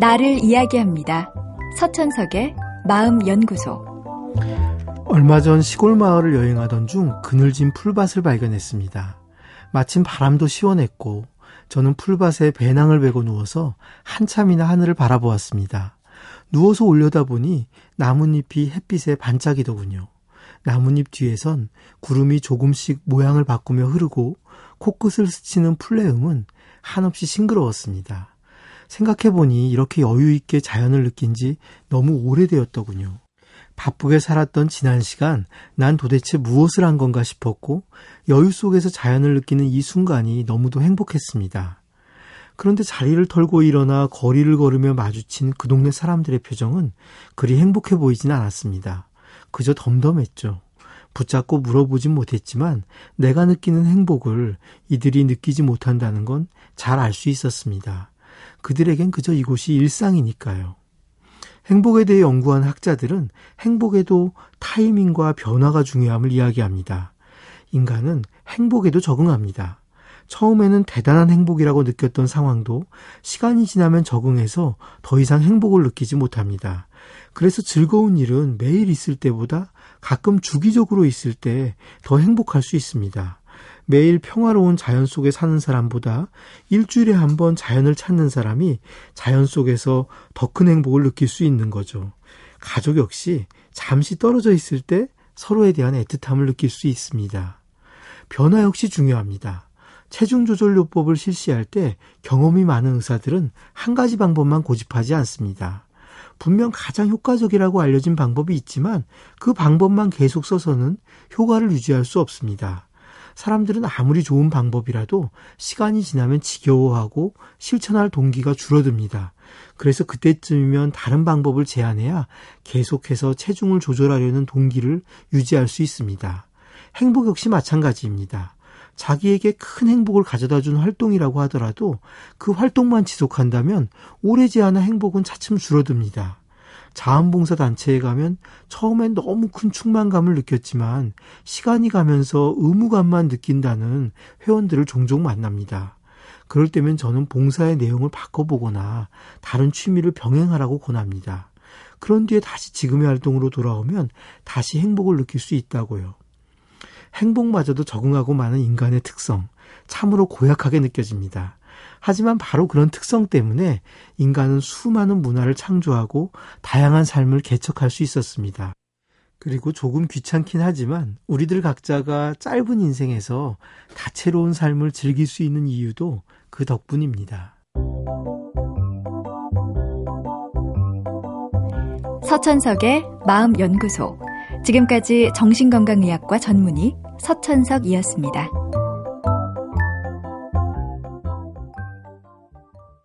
나를 이야기합니다. 서천석의 마음연구소. 얼마 전 시골 마을을 여행하던 중 그늘진 풀밭을 발견했습니다. 마침 바람도 시원했고 저는 풀밭에 배낭을 베고 누워서 한참이나 하늘을 바라보았습니다. 누워서 올려다보니 나뭇잎이 햇빛에 반짝이더군요. 나뭇잎 뒤에선 구름이 조금씩 모양을 바꾸며 흐르고 코끝을 스치는 풀레음은 한없이 싱그러웠습니다. 생각해보니 이렇게 여유있게 자연을 느낀 지 너무 오래되었더군요. 바쁘게 살았던 지난 시간 난 도대체 무엇을 한 건가 싶었고 여유 속에서 자연을 느끼는 이 순간이 너무도 행복했습니다. 그런데 자리를 털고 일어나 거리를 걸으며 마주친 그 동네 사람들의 표정은 그리 행복해 보이진 않았습니다. 그저 덤덤했죠. 붙잡고 물어보진 못했지만 내가 느끼는 행복을 이들이 느끼지 못한다는 건 잘 알 수 있었습니다. 그들에겐 그저 이곳이 일상이니까요. 행복에 대해 연구한 학자들은 행복에도 타이밍과 변화가 중요함을 이야기합니다. 인간은 행복에도 적응합니다. 처음에는 대단한 행복이라고 느꼈던 상황도 시간이 지나면 적응해서 더 이상 행복을 느끼지 못합니다. 그래서 즐거운 일은 매일 있을 때보다 가끔 주기적으로 있을 때 더 행복할 수 있습니다. 매일 평화로운 자연 속에 사는 사람보다 일주일에 한 번 자연을 찾는 사람이 자연 속에서 더 큰 행복을 느낄 수 있는 거죠. 가족 역시 잠시 떨어져 있을 때 서로에 대한 애틋함을 느낄 수 있습니다. 변화 역시 중요합니다. 체중 조절 요법을 실시할 때 경험이 많은 의사들은 한 가지 방법만 고집하지 않습니다. 분명 가장 효과적이라고 알려진 방법이 있지만 그 방법만 계속 써서는 효과를 유지할 수 없습니다. 사람들은 아무리 좋은 방법이라도 시간이 지나면 지겨워하고 실천할 동기가 줄어듭니다. 그래서 그때쯤이면 다른 방법을 제안해야 계속해서 체중을 조절하려는 동기를 유지할 수 있습니다. 행복 역시 마찬가지입니다. 자기에게 큰 행복을 가져다 준 활동이라고 하더라도 그 활동만 지속한다면 오래 지 않아 행복은 차츰 줄어듭니다. 자원봉사 단체에 가면 처음엔 너무 큰 충만감을 느꼈지만 시간이 가면서 의무감만 느낀다는 회원들을 종종 만납니다. 그럴 때면 저는 봉사의 내용을 바꿔보거나 다른 취미를 병행하라고 권합니다. 그런 뒤에 다시 지금의 활동으로 돌아오면 다시 행복을 느낄 수 있다고요. 행복마저도 적응하고 많은 인간의 특성, 참으로 고약하게 느껴집니다. 하지만 바로 그런 특성 때문에 인간은 수많은 문화를 창조하고 다양한 삶을 개척할 수 있었습니다. 그리고 조금 귀찮긴 하지만 우리들 각자가 짧은 인생에서 다채로운 삶을 즐길 수 있는 이유도 그 덕분입니다. 서천석의 마음연구소. 지금까지 정신건강의학과 전문의 서천석이었습니다.